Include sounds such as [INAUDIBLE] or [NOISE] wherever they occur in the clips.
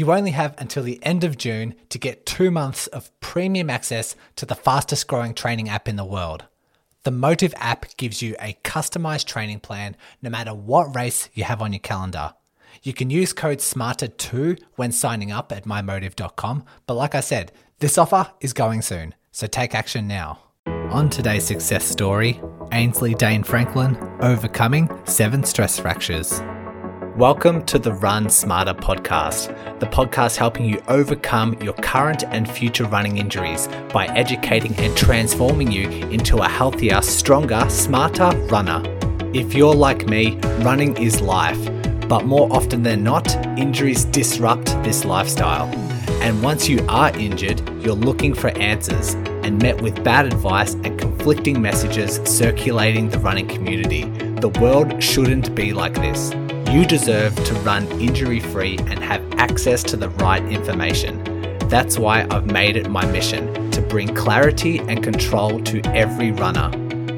You only have until the end of June to get two months of premium access to the fastest growing training app in the world. The Mottiv app gives you a customized training plan no matter what race you have on your calendar. You can use code SMARTER2 when signing up at mymottiv.com, but like I said, this offer is going soon, so take action now. On today's success story, Ainslie Dehn-Franklin overcoming seven stress fractures. Welcome to the Run Smarter podcast, the podcast helping you overcome your current and future running injuries by educating and transforming you into a healthier, stronger, smarter runner. If you're like me, running is life, but more often than not, injuries disrupt this lifestyle. And once you are injured, you're looking for answers and met with bad advice and conflicting messages circulating the running community. The world shouldn't be like this. You deserve to run injury free and have access to the right information. That's why I've made it my mission to bring clarity and control to every runner.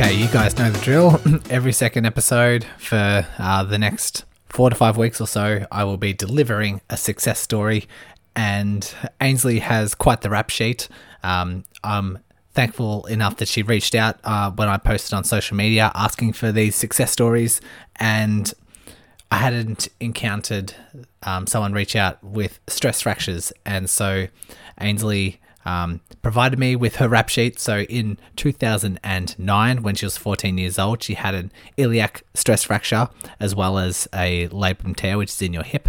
Okay, you guys know the drill. [CLEARS THROAT] Every second episode for uh, the next four to five weeks or so, I will be delivering a success story. And Ainslie has quite the rap sheet. Um, I'm thankful enough that she reached out uh, when I posted on social media asking for these success stories. And I hadn't encountered um, someone reach out with stress fractures. And so Ainslie um, provided me with her rap sheet. So in 2009, when she was 14 years old, she had an iliac stress fracture as well as a labrum tear, which is in your hip.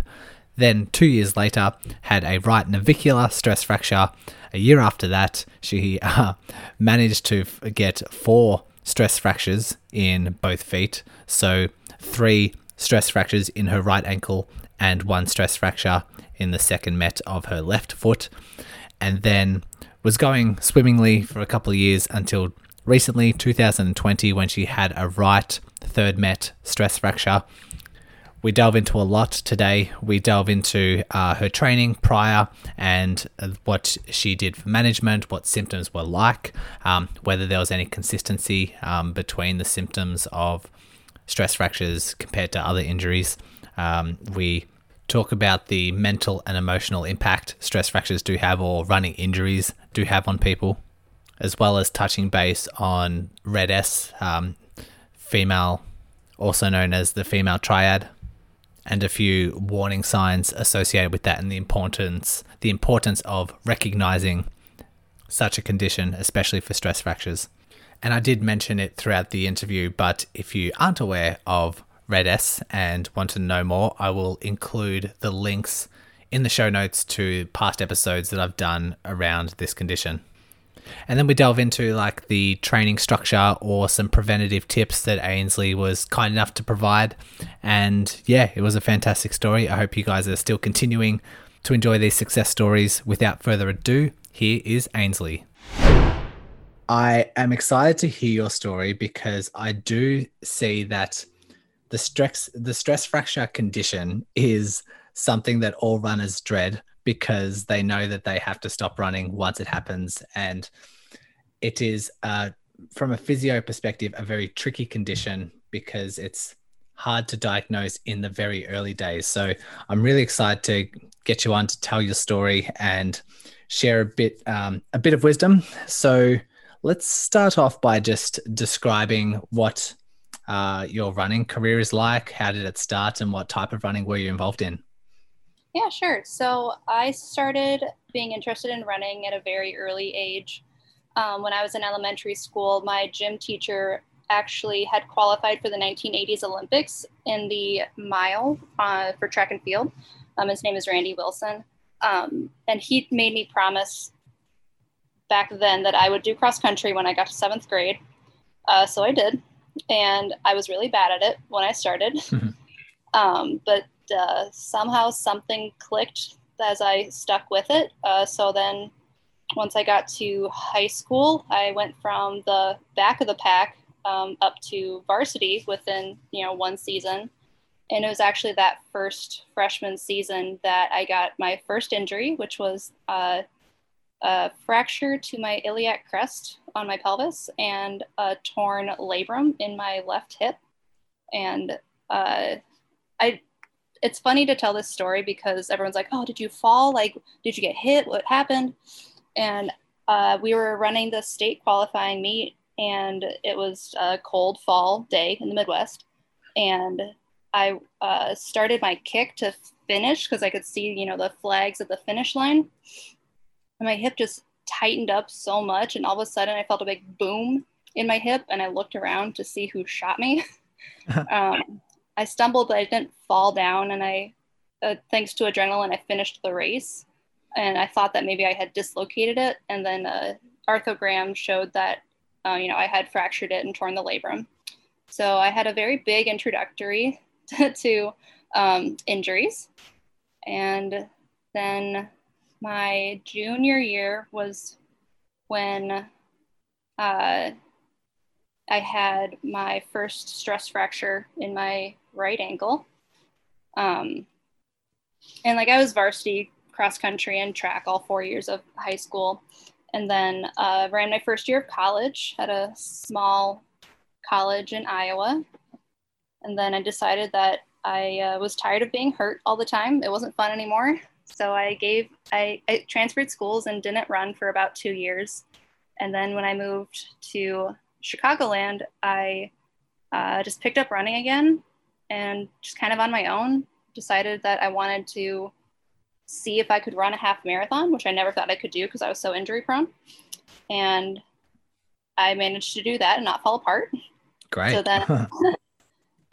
Then two years later, had a right navicular stress fracture. A year after that, she [LAUGHS] uh, managed to get four stress fractures in both feet. So three stress fractures in her right ankle and one stress fracture in the second met of her left foot. And then was going swimmingly for a couple of years until recently, 2020, when she had a right third met stress fracture. We delve into a lot today. We delve into uh, her training prior and uh, what she did for management, what symptoms were like, um, whether there was any consistency um, between the symptoms of stress fractures compared to other injuries. Um, we talk about the mental and emotional impact stress fractures do have or running injuries do have on people, as well as touching base on RED-S, um, female, also known as the female triad, and a few warning signs associated with that and the importance the importance of recognizing such a condition, especially for stress fractures. And I did mention it throughout the interview, but if you aren't aware of RED-S and want to know more, I will include the links in the show notes to past episodes that I've done around this condition. And then we delve into like the training structure or some preventative tips that Ainslie was kind enough to provide. And yeah, it was a fantastic story. I hope you guys are still continuing to enjoy these success stories. Without further ado, here is Ainslie. I am excited to hear your story because I do see that the stress the stress fracture condition is something that all runners dread because they know that they have to stop running once it happens. And it is uh, from a physio perspective a very tricky condition because it's hard to diagnose in the very early days. So i'm really excited to get you on to tell your story and share a bit um, a bit of wisdom. So let's start off by just describing what uh, your running career is like. How did it start, and what type of running were you involved in? Yeah, sure. So I started being interested in running at a very early age. Um, when I was in elementary school, my gym teacher actually had qualified for the 1980s Olympics in the mile uh, for track and field. Um, his name is Randy Wilson. Um, and he made me promise back then that I would do cross country when I got to seventh grade. Uh, so I did and I was really bad at it when I started. [LAUGHS] um, but uh, somehow something clicked as I stuck with it. Uh, so then once I got to high school, I went from the back of the pack um, up to varsity within you know one season, and it was actually that first freshman season that I got my first injury, which was uh, a fracture to my iliac crest on my pelvis and a torn labrum in my left hip, and uh, I. It's funny to tell this story because everyone's like, "Oh, did you fall? Like, did you get hit? What happened?" And uh, we were running the state qualifying meet and it was a cold fall day in the Midwest. And I uh, started my kick to finish because I could see, you know, the flags at the finish line. And my hip just tightened up so much. And all of a sudden, I felt a big boom in my hip. And I looked around to see who shot me. [LAUGHS] um, I stumbled, but I didn't fall down. And I, uh, thanks to adrenaline, I finished the race. And I thought that maybe I had dislocated it. And then uh, arthrogram showed that uh, you know, I had fractured it and torn the labrum. So I had a very big introductory [LAUGHS] to um, injuries. And then my junior year was when uh, I had my first stress fracture in my right ankle. Um, and like I was varsity cross country and track all four years of high school and then uh, ran my first year of college at a small college in Iowa. And then I decided that I uh, was tired of being hurt all the time. It wasn't fun anymore. So I gave, I, I transferred schools and didn't run for about two years. And then when I moved to Chicagoland, I uh, just picked up running again and just kind of on my own decided that I wanted to see if I could run a half marathon, which I never thought I could do because I was so injury prone. And I managed to do that and not fall apart. Great. So then, [LAUGHS]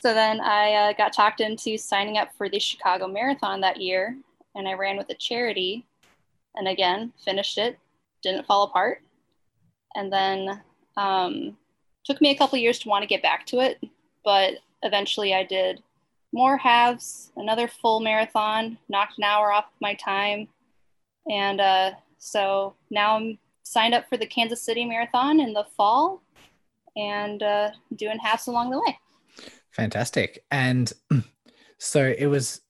so then I uh, got talked into signing up for the Chicago Marathon that year, and I ran with a charity, and again finished it, didn't fall apart, and then um, took me a couple years to want to get back to it, but eventually I did more halves, another full marathon, knocked an hour off my time. And uh, so now I'm signed up for the Kansas City Marathon in the fall and uh, doing halves along the way. Fantastic. And [CLEARS THROAT] so it was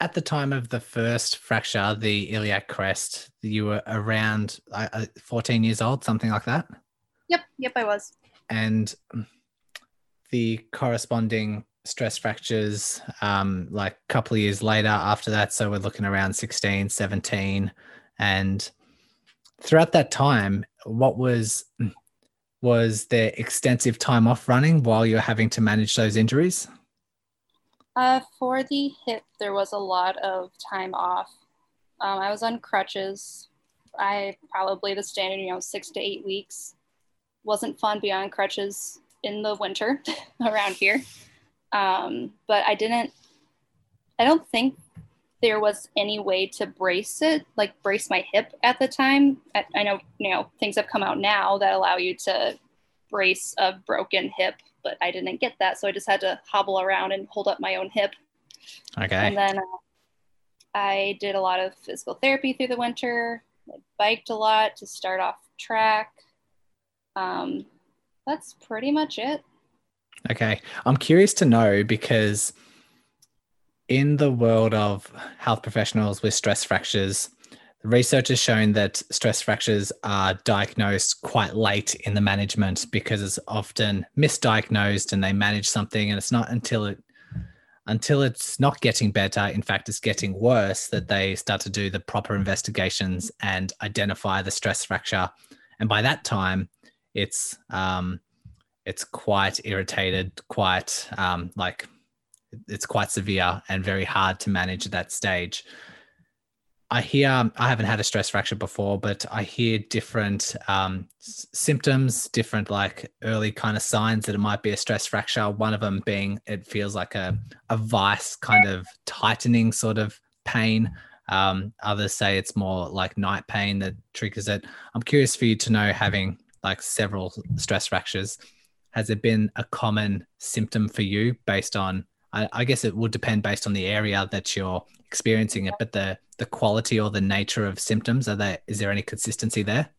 at the time of the first fracture, the iliac crest, you were around uh, 14 years old, something like that? Yep, yep, I was. And the corresponding stress fractures um, like a couple of years later after that. So we're looking around 16, 17. And throughout that time, what was was there extensive time off running while you're having to manage those injuries? Uh, for the hip, there was a lot of time off. Um, I was on crutches. I probably the standard, you know, six to eight weeks. Wasn't fun beyond crutches in the winter [LAUGHS] around here. Um, but I didn't, I don't think there was any way to brace it, like brace my hip at the time. I, I know, you know, things have come out now that allow you to brace a broken hip, but I didn't get that. So I just had to hobble around and hold up my own hip. Okay. And then uh, I did a lot of physical therapy through the winter. I biked a lot to start off track. Um, that's pretty much it. Okay. I'm curious to know because in the world of health professionals with stress fractures, research has shown that stress fractures are diagnosed quite late in the management because it's often misdiagnosed and they manage something and it's not until it until it's not getting better in fact it's getting worse that they start to do the proper investigations and identify the stress fracture and by that time it's um, it's quite irritated, quite um, like it's quite severe and very hard to manage at that stage. I hear I haven't had a stress fracture before, but I hear different um, s- symptoms, different like early kind of signs that it might be a stress fracture. One of them being it feels like a a vice kind of tightening sort of pain. Um, others say it's more like night pain that triggers it. I'm curious for you to know, having like several stress fractures, has it been a common symptom for you based on I guess it would depend based on the area that you're experiencing it, but the the quality or the nature of symptoms are there? Is there any consistency there?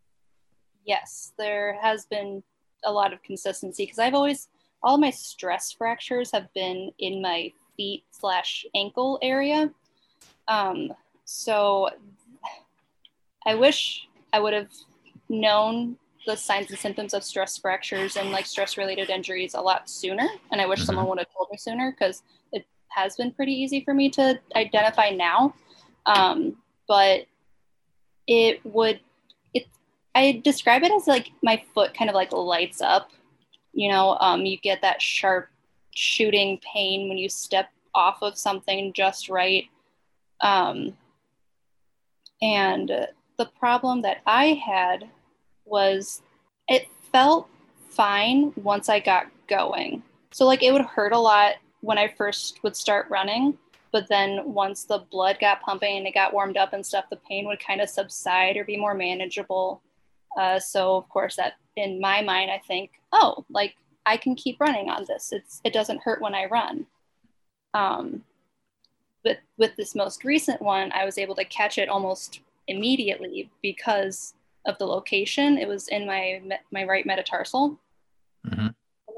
Yes, there has been a lot of consistency because I've always all my stress fractures have been in my feet slash ankle area. Um, so I wish I would have known the signs and symptoms of stress fractures and like stress related injuries a lot sooner. And I wish mm-hmm. someone would have told me sooner because has been pretty easy for me to identify now. Um, but it would, it, I describe it as like my foot kind of like lights up. You know, um, you get that sharp shooting pain when you step off of something just right. Um, and the problem that I had was it felt fine once I got going. So, like, it would hurt a lot when I first would start running. But then once the blood got pumping and it got warmed up and stuff, the pain would kind of subside or be more manageable. Uh, so, of course, that in my mind, I think, oh, like I can keep running on this. It's it doesn't hurt when I run. Um, but with this most recent one, I was able to catch it almost immediately because of the location. It was in my my right metatarsal. Mm-hmm.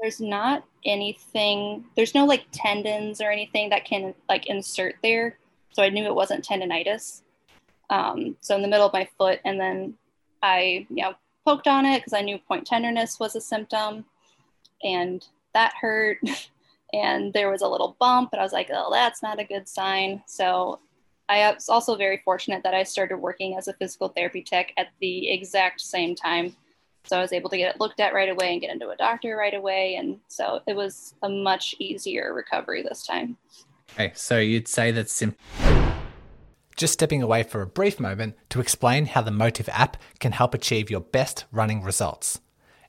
There's not anything. There's no like tendons or anything that can like insert there, so I knew it wasn't tendonitis. Um, so in the middle of my foot, and then I you know poked on it because I knew point tenderness was a symptom, and that hurt. [LAUGHS] and there was a little bump, and I was like, oh, that's not a good sign. So I was also very fortunate that I started working as a physical therapy tech at the exact same time. So I was able to get it looked at right away and get into a doctor right away. And so it was a much easier recovery this time. Okay, so you'd say that's simple. Just stepping away for a brief moment to explain how the Mottiv app can help achieve your best running results.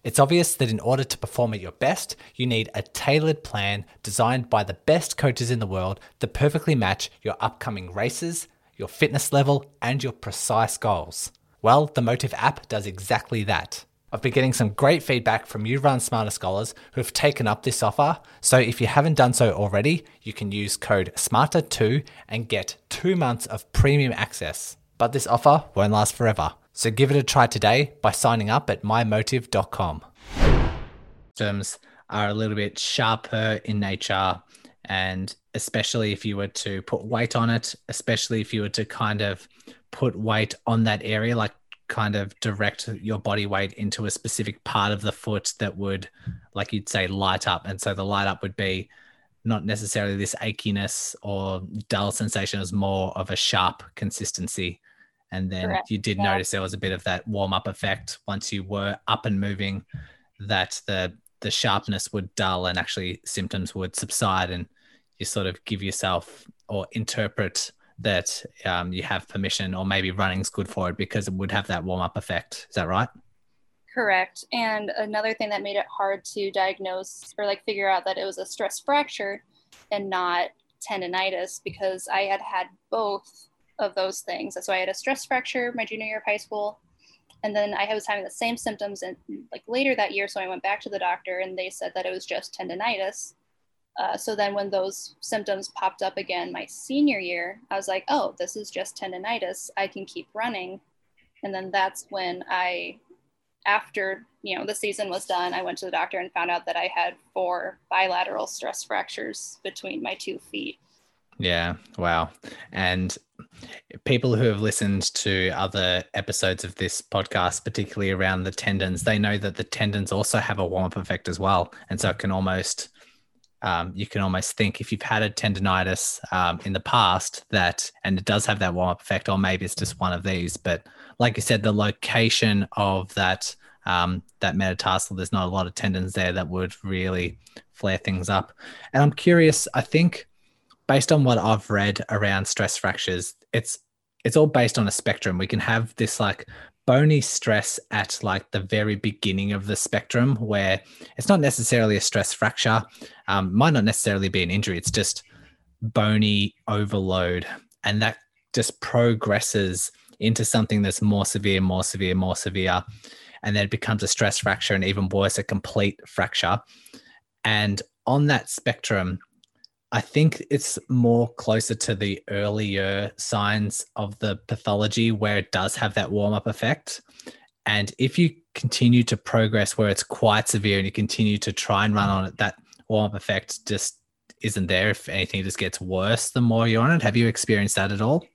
It's obvious that in order to perform at your best, you need a tailored plan designed by the best coaches in the world that perfectly match your upcoming races, your fitness level, and your precise goals. Well, the Mottiv app does exactly that. I've been getting some great feedback from you Run Smarter scholars who have taken up this offer. So if you haven't done so already, you can use code SMARTER2 and get two months of premium access. But this offer won't last forever. So give it a try today by signing up at mymottiv.com. Terms are a little bit sharper in nature, and especially if you were to put weight on it, especially if you were to kind of put weight on that area, like kind of direct your body weight into a specific part of the foot that would, like you'd say, light up. And so the light up would be not necessarily this achiness or dull sensation, as more of a sharp consistency and then Correct. you did yeah. notice there was a bit of that warm up effect once you were up and moving that the the sharpness would dull and actually symptoms would subside and you sort of give yourself or interpret that um, you have permission or maybe running's good for it because it would have that warm up effect is that right correct and another thing that made it hard to diagnose or like figure out that it was a stress fracture and not tendonitis because i had had both of those things. So I had a stress fracture my junior year of high school. And then I was having the same symptoms and like later that year. So I went back to the doctor and they said that it was just tendonitis. Uh, so then when those symptoms popped up again my senior year, I was like, oh, this is just tendonitis. I can keep running. And then that's when I, after, you know, the season was done, I went to the doctor and found out that I had four bilateral stress fractures between my two feet. Yeah. Wow. And people who have listened to other episodes of this podcast, particularly around the tendons, they know that the tendons also have a warm up effect as well. And so it can almost, um, you can almost think if you've had a tendonitis um, in the past that, and it does have that warm up effect, or maybe it's just one of these. But like you said, the location of that. Um, that metatarsal, there's not a lot of tendons there that would really flare things up. And I'm curious, I think based on what I've read around stress fractures, it's it's all based on a spectrum. We can have this like bony stress at like the very beginning of the spectrum where it's not necessarily a stress fracture, um, might not necessarily be an injury. It's just bony overload, and that just progresses into something that's more severe, more severe, more severe, and then it becomes a stress fracture, and even worse, a complete fracture. And on that spectrum, I think it's more closer to the earlier signs of the pathology where it does have that warm up effect. And if you continue to progress where it's quite severe and you continue to try and run on it, that warm up effect just isn't there. If anything, it just gets worse the more you're on it. Have you experienced that at all?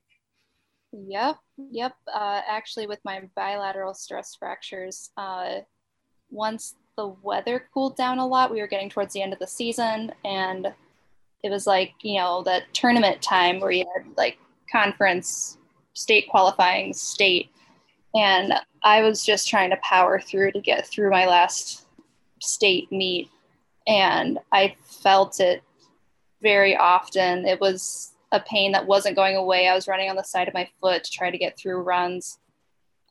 Yep. Yep. Uh, actually, with my bilateral stress fractures, uh, once the weather cooled down a lot, we were getting towards the end of the season and it was like you know the tournament time where you had like conference state qualifying state. And i was just trying to power through to get through my last state meet. And i felt it very often. It was a pain that wasn't going away. I was running on the side of my foot to try to get through runs.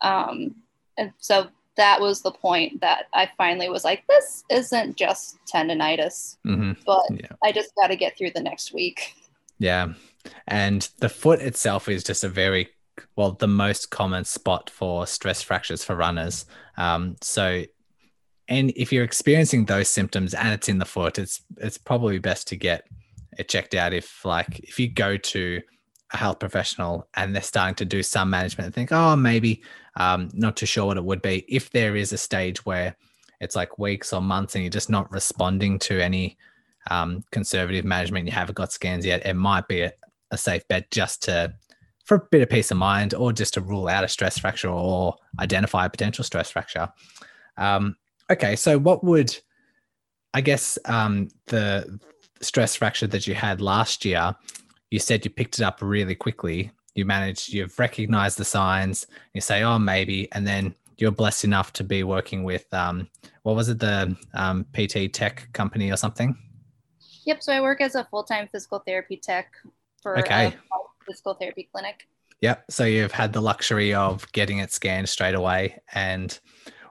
Um, and so that was the point that I finally was like, this isn't just tendonitis, mm-hmm. but yeah. I just got to get through the next week. Yeah. And the foot itself is just a very, well, the most common spot for stress fractures for runners. Um, so, and if you're experiencing those symptoms and it's in the foot, it's it's probably best to get it checked out. If like if you go to a health professional and they're starting to do some management and think, oh, maybe um, not too sure what it would be. If there is a stage where it's like weeks or months and you're just not responding to any um, conservative management, you haven't got scans yet, it might be a, a safe bet just to for a bit of peace of mind or just to rule out a stress fracture or identify a potential stress fracture. Um, okay, so what would I guess um, the stress fracture that you had last year? You said you picked it up really quickly you manage, you've recognized the signs, you say, oh, maybe, and then you're blessed enough to be working with, um, what was it, the um, PT tech company or something? Yep. So I work as a full time physical therapy tech for okay. a physical therapy clinic. Yep. So you've had the luxury of getting it scanned straight away. And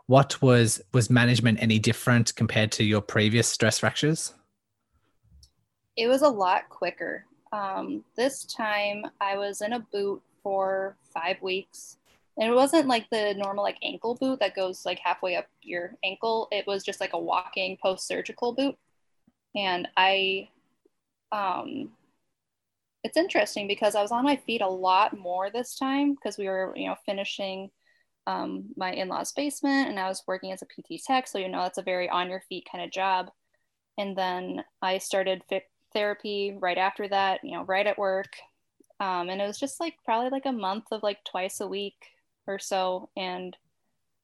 what was was management any different compared to your previous stress fractures? It was a lot quicker. Um, this time I was in a boot for five weeks. And it wasn't like the normal like ankle boot that goes like halfway up your ankle. It was just like a walking post-surgical boot. And I um it's interesting because I was on my feet a lot more this time because we were, you know, finishing um, my in-laws basement and I was working as a PT tech. So, you know, that's a very on your feet kind of job. And then I started therapy right after that, you know, right at work. Um, and it was just like probably like a month of like twice a week or so. And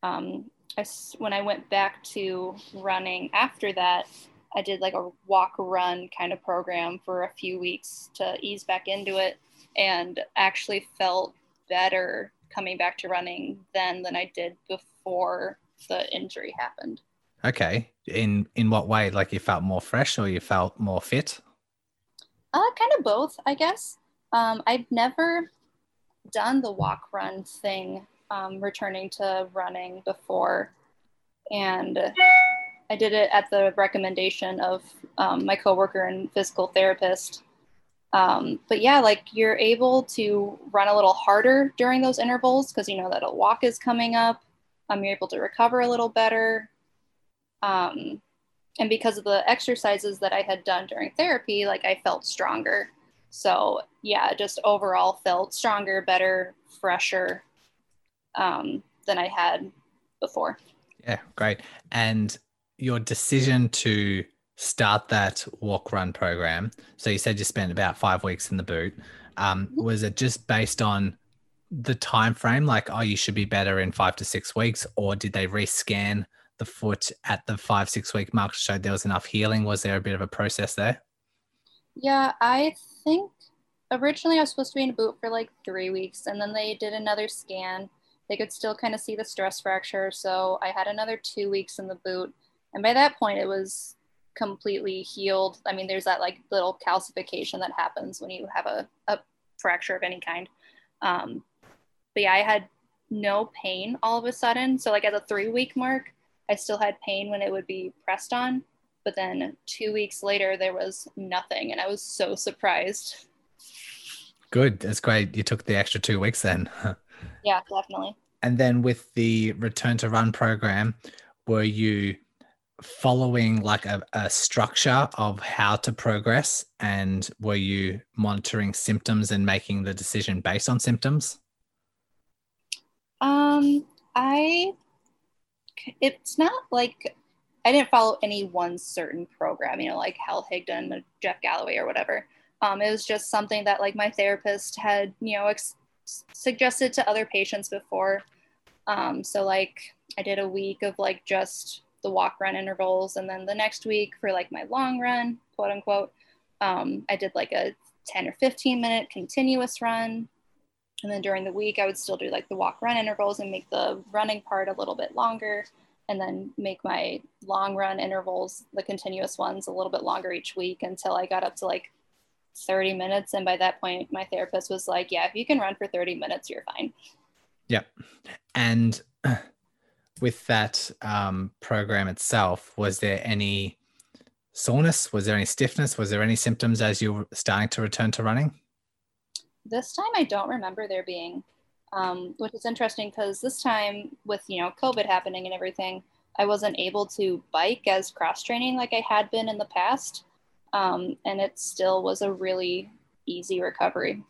um, I, when I went back to running after that, I did like a walk run kind of program for a few weeks to ease back into it and actually felt better coming back to running then than I did before the injury happened. Okay. In in what way? Like you felt more fresh or you felt more fit? Uh, kind of both, I guess. Um, I've never done the walk run thing, um, returning to running before. And I did it at the recommendation of um, my coworker and physical therapist. Um, but yeah, like you're able to run a little harder during those intervals because you know that a walk is coming up. Um, you're able to recover a little better. Um, and because of the exercises that I had done during therapy, like I felt stronger. So yeah, just overall felt stronger, better, fresher um, than I had before. Yeah, great. And your decision to start that walk run program. So you said you spent about five weeks in the boot. Um, mm-hmm. was it just based on the time frame, like oh, you should be better in five to six weeks, or did they rescan the foot at the five, six week mark showed there was enough healing? Was there a bit of a process there? Yeah, I think originally I was supposed to be in a boot for like three weeks, and then they did another scan. They could still kind of see the stress fracture. So I had another two weeks in the boot. And by that point, it was completely healed. I mean, there's that like little calcification that happens when you have a, a fracture of any kind. Um, but yeah, I had no pain all of a sudden. So, like, at the three week mark, I still had pain when it would be pressed on, but then two weeks later there was nothing, and I was so surprised. Good, that's great. You took the extra two weeks then. [LAUGHS] yeah, definitely. And then with the return to run program, were you following like a, a structure of how to progress and were you monitoring symptoms and making the decision based on symptoms um i it's not like i didn't follow any one certain program you know like hal higdon jeff galloway or whatever um, it was just something that like my therapist had you know ex- suggested to other patients before um, so like i did a week of like just the walk run intervals. And then the next week for like my long run, quote unquote, um, I did like a 10 or 15 minute continuous run. And then during the week, I would still do like the walk run intervals and make the running part a little bit longer. And then make my long run intervals, the continuous ones, a little bit longer each week until I got up to like 30 minutes. And by that point, my therapist was like, Yeah, if you can run for 30 minutes, you're fine. Yep. And [CLEARS THROAT] with that um, program itself, was there any soreness? Was there any stiffness? Was there any symptoms as you were starting to return to running? This time, I don't remember there being, um, which is interesting because this time, with you know COVID happening and everything, I wasn't able to bike as cross training like I had been in the past, um, and it still was a really easy recovery.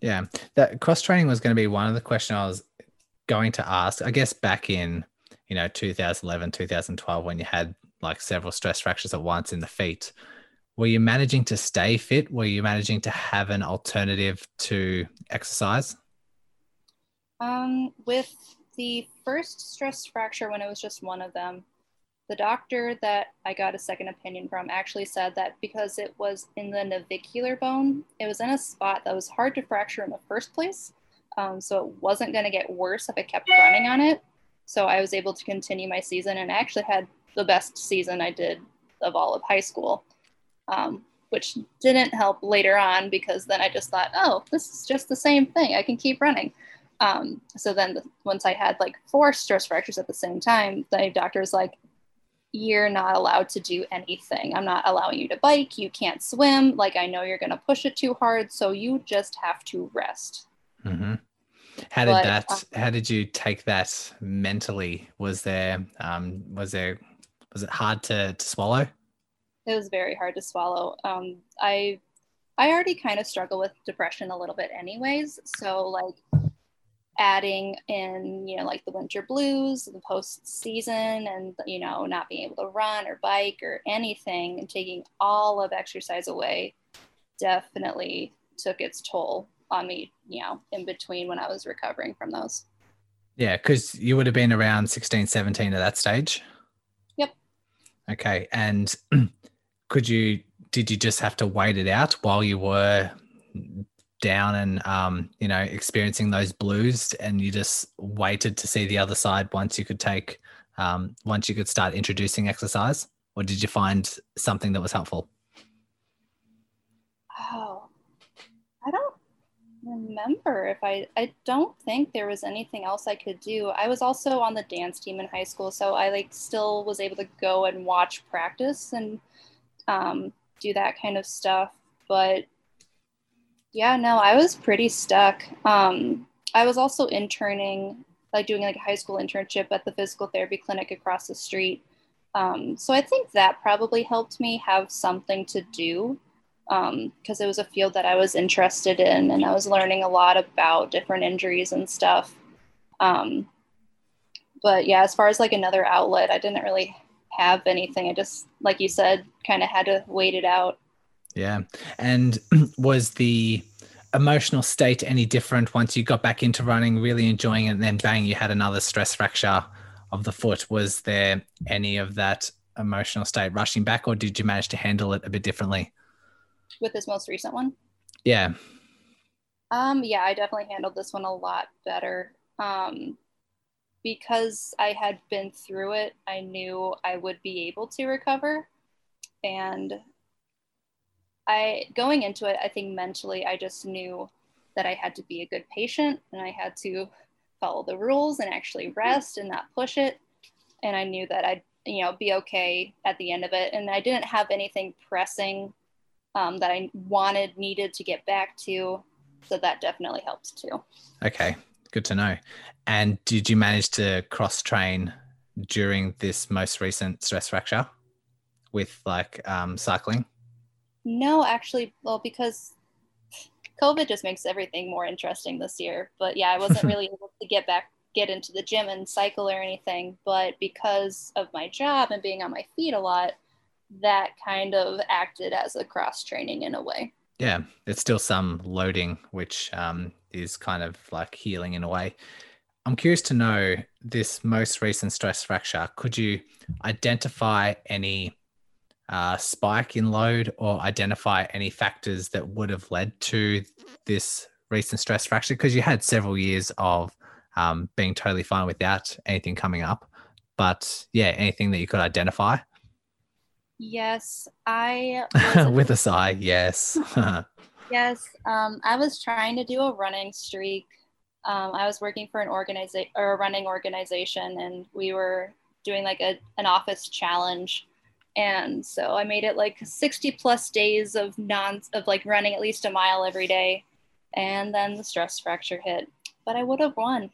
Yeah, that cross training was going to be one of the questions I was going to ask. I guess back in you know 2011 2012 when you had like several stress fractures at once in the feet were you managing to stay fit? Were you managing to have an alternative to exercise? Um, with the first stress fracture when it was just one of them the doctor that i got a second opinion from actually said that because it was in the navicular bone it was in a spot that was hard to fracture in the first place. Um, so it wasn't going to get worse if i kept running on it. So I was able to continue my season and I actually had the best season I did of all of high school, um, which didn't help later on because then I just thought, oh, this is just the same thing. I can keep running. Um, so then the, once I had like four stress fractures at the same time, the doctor was like, you're not allowed to do anything. I'm not allowing you to bike. You can't swim. Like, I know you're going to push it too hard. So you just have to rest. Mm-hmm. How did but, that? Uh, how did you take that mentally? Was there um, was there was it hard to, to swallow? It was very hard to swallow. Um, I I already kind of struggle with depression a little bit, anyways. So like adding in, you know, like the winter blues, the post season, and you know, not being able to run or bike or anything, and taking all of exercise away, definitely took its toll on me, you know, in between when I was recovering from those. Yeah, because you would have been around 16, 17 at that stage. Yep. Okay. And [CLEARS THROAT] could you, did you just have to wait it out while you were down and, um, you know, experiencing those blues and you just waited to see the other side once you could take, um, once you could start introducing exercise? Or did you find something that was helpful? Oh, I don't remember if I I don't think there was anything else I could do. I was also on the dance team in high school, so I like still was able to go and watch practice and um, do that kind of stuff. But yeah, no, I was pretty stuck. Um, I was also interning, like doing like a high school internship at the physical therapy clinic across the street. Um, so I think that probably helped me have something to do because um, it was a field that I was interested in and I was learning a lot about different injuries and stuff. Um, but yeah, as far as like another outlet, I didn't really have anything. I just, like you said, kind of had to wait it out. Yeah. And [CLEARS THROAT] was the emotional state any different once you got back into running, really enjoying it, and then bang, you had another stress fracture of the foot? Was there any of that emotional state rushing back, or did you manage to handle it a bit differently? with this most recent one? Yeah. Um, yeah, I definitely handled this one a lot better. Um, because I had been through it, I knew I would be able to recover. And I going into it, I think mentally I just knew that I had to be a good patient and I had to follow the rules and actually rest and not push it. And I knew that I'd, you know, be okay at the end of it. And I didn't have anything pressing um, that I wanted, needed to get back to. So that definitely helped too. Okay, good to know. And did you manage to cross train during this most recent stress fracture with like um, cycling? No, actually, well, because COVID just makes everything more interesting this year. But yeah, I wasn't [LAUGHS] really able to get back, get into the gym and cycle or anything. But because of my job and being on my feet a lot, that kind of acted as a cross training in a way. Yeah, it's still some loading, which um, is kind of like healing in a way. I'm curious to know this most recent stress fracture. Could you identify any uh, spike in load or identify any factors that would have led to this recent stress fracture? Because you had several years of um, being totally fine without anything coming up. But yeah, anything that you could identify? Yes, I. [LAUGHS] With a sigh, yes. [LAUGHS] [LAUGHS] yes, um, I was trying to do a running streak. Um, I was working for an organization or a running organization, and we were doing like a, an office challenge. And so i made it like 60 plus days of non of like running at least a mile every day. And then the stress fracture hit but i would have won.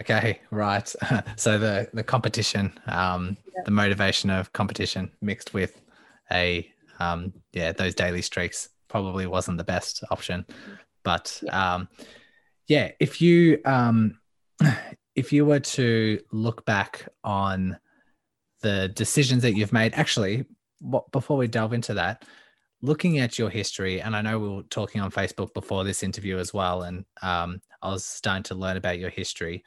Okay right. [LAUGHS] So the the competition um yeah. the motivation of competition mixed with a um yeah those daily streaks probably wasn't the best option but yeah. um yeah if you um [SIGHS] if you were to look back on the decisions that you've made. Actually, what, before we delve into that, looking at your history, and I know we were talking on Facebook before this interview as well, and um, I was starting to learn about your history.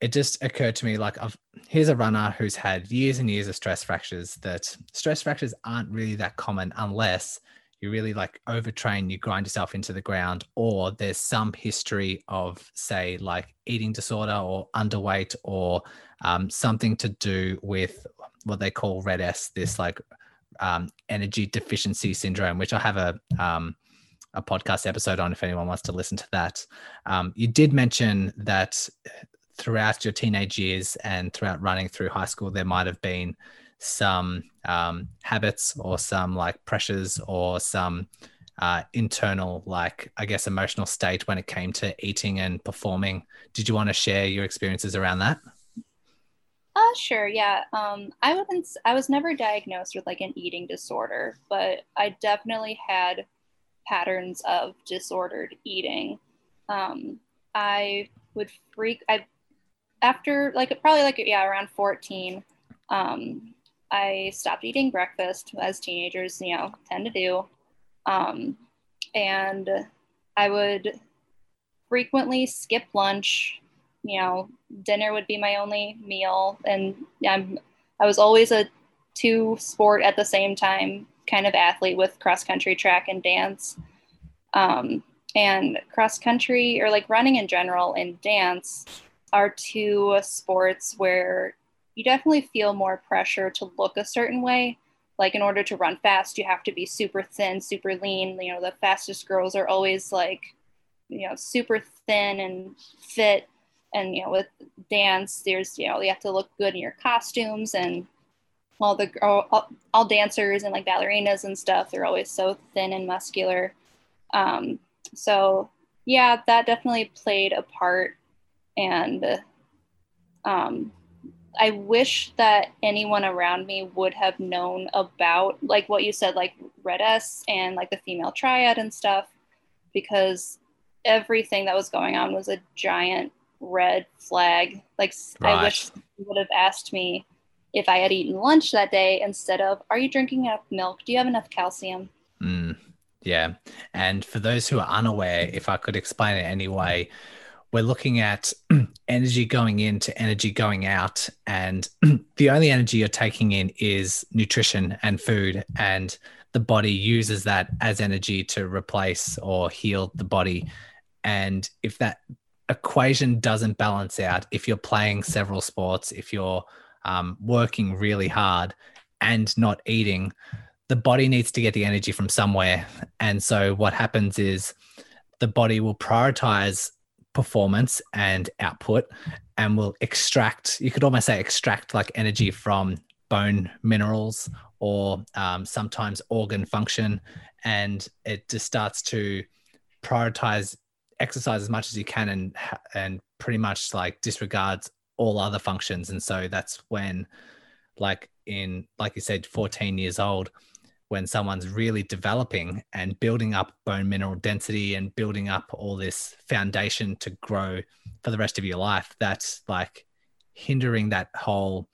It just occurred to me like, I've, here's a runner who's had years and years of stress fractures. That stress fractures aren't really that common unless you really like overtrain, you grind yourself into the ground, or there's some history of, say, like eating disorder or underweight or um, something to do with what they call RED-S, this like um, energy deficiency syndrome, which I have a um, a podcast episode on if anyone wants to listen to that. Um, you did mention that throughout your teenage years and throughout running through high school, there might have been some um, habits or some like pressures or some uh, internal, like I guess, emotional state when it came to eating and performing. Did you want to share your experiences around that? Uh, sure. Yeah. Um, I wasn't, I was never diagnosed with like an eating disorder, but I definitely had patterns of disordered eating. Um, I would freak. I after like probably like yeah around fourteen. Um, I stopped eating breakfast as teenagers, you know, tend to do. Um, and I would frequently skip lunch. You know, dinner would be my only meal. And I'm, I was always a two sport at the same time kind of athlete with cross country, track, and dance. Um, and cross country, or like running in general, and dance are two sports where you definitely feel more pressure to look a certain way. Like in order to run fast, you have to be super thin, super lean. You know, the fastest girls are always like, you know, super thin and fit. And you know, with dance, there's you know, you have to look good in your costumes and all the all, all dancers and like ballerinas and stuff. They're always so thin and muscular. Um, so yeah, that definitely played a part. And um, I wish that anyone around me would have known about like what you said, like RED-S and like the female triad and stuff, because everything that was going on was a giant red flag. Like right. I wish you would have asked me if I had eaten lunch that day instead of, "Are you drinking enough milk? Do you have enough calcium?" Mm, yeah, and for those who are unaware, if I could explain it anyway, we're looking at [CLEARS THROAT] energy going in to energy going out and [CLEARS THROAT] the only energy you're taking in is nutrition and food and the body uses that as energy to replace or heal the body. And if that equation doesn't balance out if you're playing several sports if you're um, working really hard and not eating the body needs to get the energy from somewhere. And so what happens is the body will prioritize performance and output and will extract you could almost say extract like energy from bone minerals or um, sometimes organ function and it just starts to prioritize exercise as much as you can and and pretty much like disregards all other functions. And so that's when, like in like you said, 14 years old, when someone's really developing and building up bone mineral density and building up all this foundation to grow for the rest of your life, that's like hindering that whole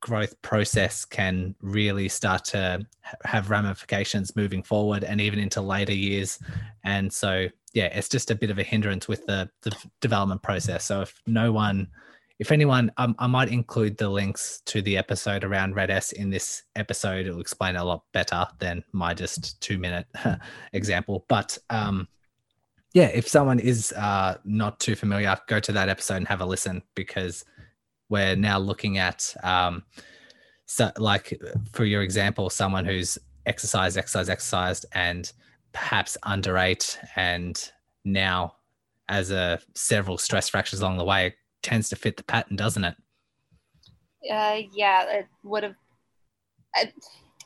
growth process can really start to have ramifications moving forward and even into later years. And so, yeah, it's just a bit of a hindrance with the, the development process. So if no one if anyone, um, I might include the links to the episode around RED-S in this episode. It'll explain a lot better than my just two minute [LAUGHS] example. But um, yeah, if someone is uh, not too familiar, go to that episode and have a listen because we're now looking at, um, so like for your example, someone who's exercised, exercised, exercised, and perhaps underate, and now as a several stress fractures along the way tends to fit the pattern, doesn't it? Uh, yeah, it would have.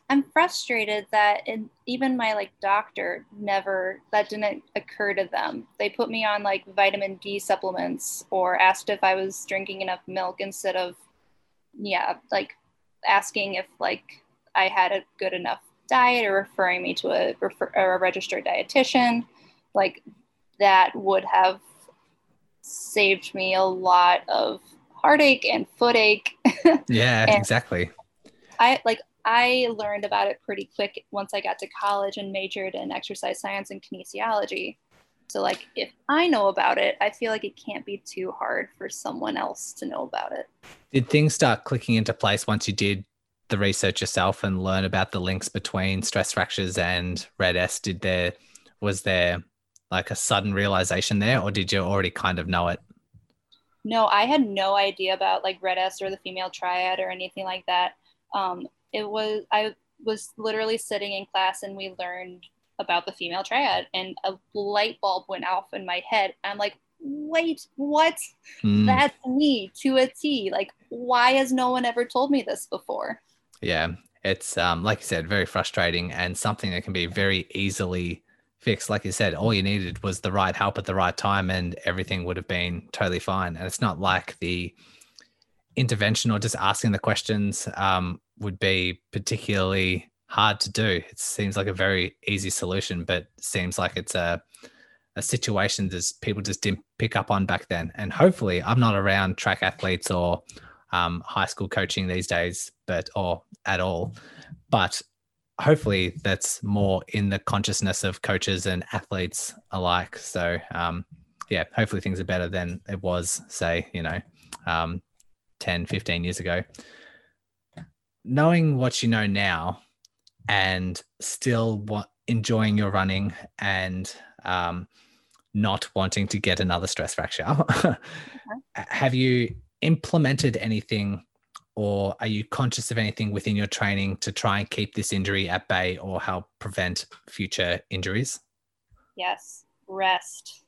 I'm frustrated that in, even my like doctor never that didn't occur to them. They put me on like vitamin D supplements or asked if I was drinking enough milk instead of yeah, like asking if like I had a good enough diet or referring me to a, refer, a registered dietitian. Like that would have saved me a lot of heartache and footache. [LAUGHS] Yeah, exactly. I like I learned about it pretty quick once I got to college and majored in exercise science and kinesiology. So like if I know about it, I feel like it can't be too hard for someone else to know about it. Did things start clicking into place once you did the research yourself and learn about the links between stress fractures and RED-S? Did there was there like a sudden realization there, or did you already kind of know it? No, I had no idea about like RED-S or the female triad or anything like that. Um, it was I was literally sitting in class and we learned about the female triad, and a light bulb went off in my head. I'm like, wait, what? Mm. That's me to a T. Like, why has no one ever told me this before? Yeah, it's um, like you said, very frustrating and something that can be very easily fixed. Like you said, all you needed was the right help at the right time, and everything would have been totally fine. And it's not like the intervention or just asking the questions um, would be particularly hard to do. It seems like a very easy solution, but seems like it's a a situation that people just didn't pick up on back then. And hopefully, I'm not around track athletes or um, high school coaching these days, but or at all. But hopefully that's more in the consciousness of coaches and athletes alike. So um, yeah, hopefully things are better than it was, say, you know, um, 10, 15 years ago. Knowing what you know now and still what, enjoying your running and um, not wanting to get another stress fracture, [LAUGHS] uh-huh. have you implemented anything or are you conscious of anything within your training to try and keep this injury at bay or help prevent future injuries? Yes, rest.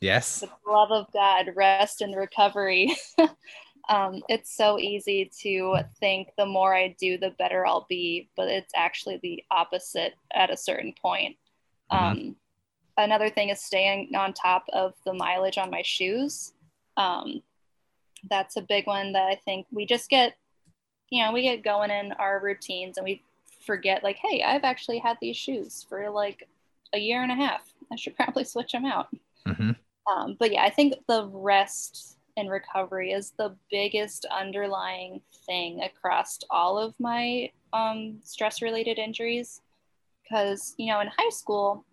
Yes. The love of God, rest and recovery. [LAUGHS] um, it's so easy to think the more I do, the better I'll be, but it's actually the opposite at a certain point. Mm-hmm. Um, another thing is staying on top of the mileage on my shoes. Um, that's a big one that I think we just get you know, we get going in our routines and we forget, like, hey, I've actually had these shoes for like a year and a half. I should [LAUGHS] probably switch them out. Mm-hmm. Um, but yeah, I think the rest and recovery is the biggest underlying thing across all of my um, stress related injuries. Because, you know, in high school,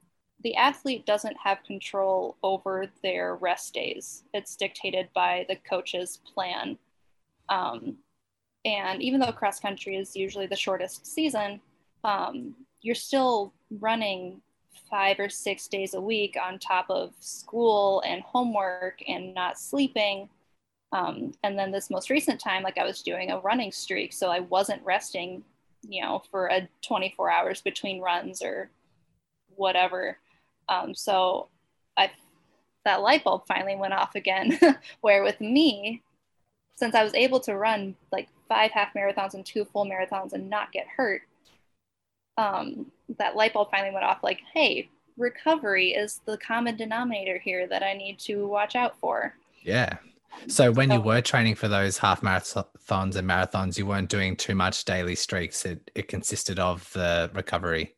the athlete doesn't have control over their rest days, it's dictated by the coach's plan. Um, and even though cross country is usually the shortest season, um, you're still running five or six days a week on top of school and homework and not sleeping. Um, and then this most recent time, like I was doing a running streak, so I wasn't resting, you know, for a 24 hours between runs or whatever. Um, so I, that light bulb finally went off again, [LAUGHS] where with me, since I was able to run like five half marathons and two full marathons and not get hurt, um, that light bulb finally went off like, hey, recovery is the common denominator here that I need to watch out for. Yeah. So when so, you were training for those half marathons and marathons, you weren't doing too much daily streaks. It it consisted of the recovery.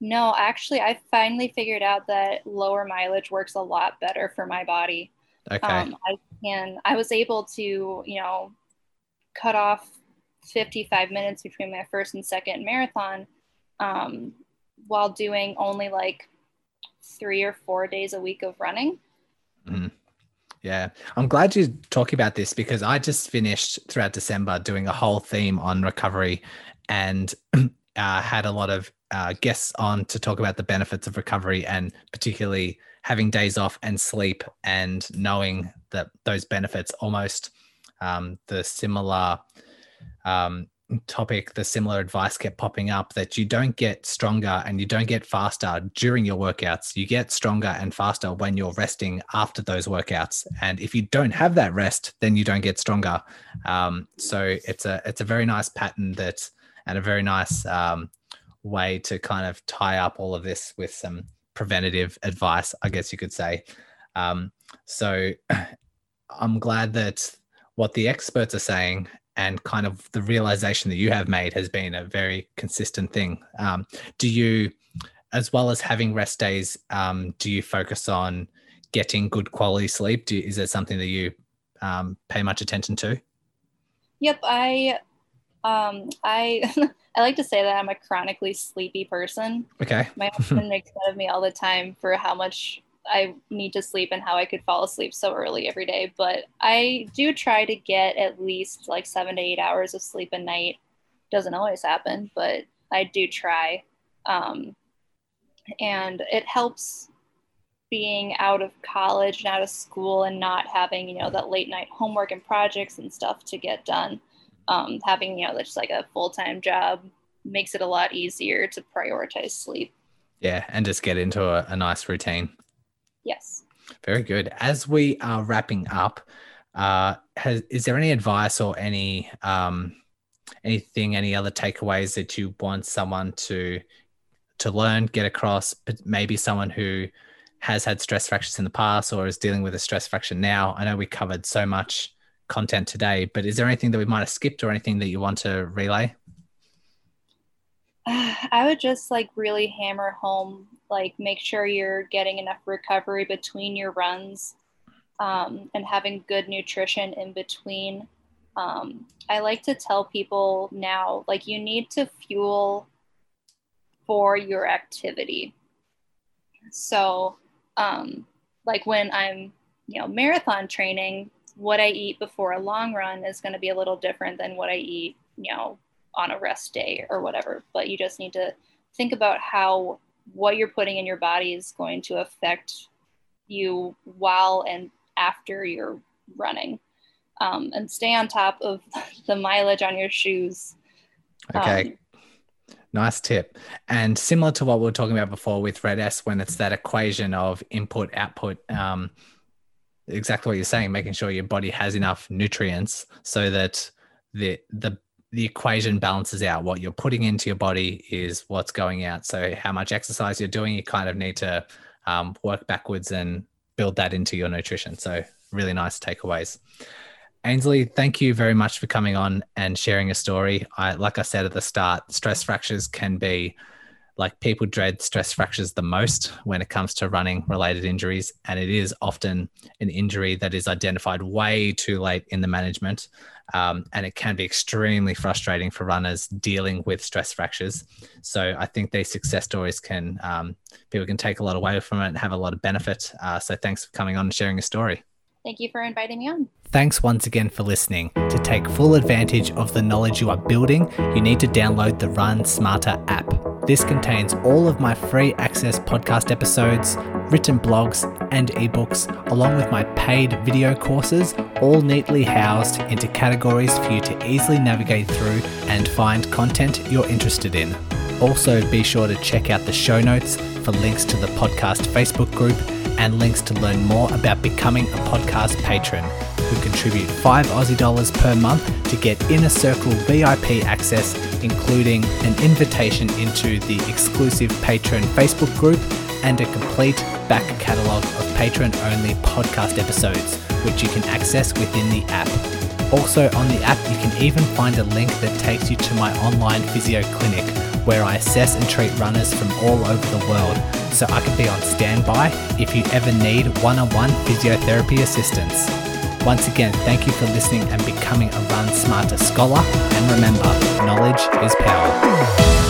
No, actually, I finally figured out that lower mileage works a lot better for my body. Okay. Um, I can. I was able to, you know, cut off 55 minutes between my first and second marathon, um, while doing only like three or four days a week of running. Mm-hmm. Yeah, I'm glad you're talking about this because I just finished throughout December doing a whole theme on recovery and [CLEARS THROAT] uh, had a lot of uh, guests on to talk about the benefits of recovery and particularly having days off and sleep and knowing that those benefits almost um, the similar um, topic, the similar advice kept popping up that you don't get stronger and you don't get faster during your workouts. You get stronger and faster when you're resting after those workouts. And if you don't have that rest, then you don't get stronger. Um, so it's a it's a very nice pattern that and a very nice um, way to kind of tie up all of this with some preventative advice, I guess you could say. Um, so [CLEARS THROAT] I'm glad that what the experts are saying and kind of the realization that you have made has been a very consistent thing. Um, do you, as well as having rest days, um, do you focus on getting good quality sleep? Do, is that something that you um, pay much attention to? Yep, I, um, I, [LAUGHS] I like to say that I'm a chronically sleepy person. Okay. My [LAUGHS] husband makes fun of me all the time for how much I need to sleep and how I could fall asleep so early every day. But I do try to get at least like seven to eight hours of sleep a night. Doesn't always happen, but I do try. Um, and it helps being out of college and out of school and not having, you know, that late night homework and projects and stuff to get done. Um, having, you know, just like a full time job makes it a lot easier to prioritize sleep. Yeah, and just get into a, a nice routine. Yes. Very good. As we are wrapping up, uh, has, is there any advice or any um, anything, any other takeaways that you want someone to to learn, get across? Maybe someone who has had stress fractures in the past or is dealing with a stress fracture now. I know we covered so much content today, but is there anything that we might have skipped or anything that you want to relay? [SIGHS] I would just like really hammer home, like make sure you're getting enough recovery between your runs um, and having good nutrition in between. Um, I like to tell people now, like, you need to fuel for your activity. So, um, like, when I'm, you know, marathon training, what I eat before a long run is going to be a little different than what I eat, you know, on a rest day or whatever. But you just need to think about how what you're putting in your body is going to affect you while and after you're running. Um, and stay on top of [LAUGHS] the mileage on your shoes. Okay. Um, Nice tip. And similar to what we were talking about before with RED-S, when it's that equation of input, output, um, exactly what you're saying, making sure your body has enough nutrients so that the the the equation balances out. What you're putting into your body is what's going out. So how much exercise you're doing, you kind of need to um, work backwards and build that into your nutrition. So really nice takeaways. Ainslie, thank you very much for coming on and sharing a story. I, like I said at the start, stress fractures can be like people dread stress fractures the most when it comes to running related injuries. And it is often an injury that is identified way too late in the management. Um, and it can be extremely frustrating for runners dealing with stress fractures. So I think these success stories can, um, people can take a lot away from it and have a lot of benefit. Uh, so thanks for coming on and sharing your story. Thank you for inviting me on. Thanks once again for listening. To take full advantage of the knowledge you are building, you need to download the Run Smarter app. This contains all of my free access podcast episodes, written blogs, and ebooks, along with my paid video courses, all neatly housed into categories for you to easily navigate through and find content you're interested in. Also, be sure to check out the show notes for links to the podcast Facebook group and links to learn more about becoming a podcast patron who contribute 5 Aussie dollars per month to get Inner Circle VIP access, including an invitation into the exclusive patron Facebook group and a complete back catalogue of patron only podcast episodes which you can access within the app. Also, on the app, you can even find a link that takes you to my online physio clinic where I assess and treat runners from all over the world so I can be on standby if you ever need one on one physiotherapy assistance. Once again, thank you for listening and becoming a Run Smarter scholar. And remember, knowledge is power.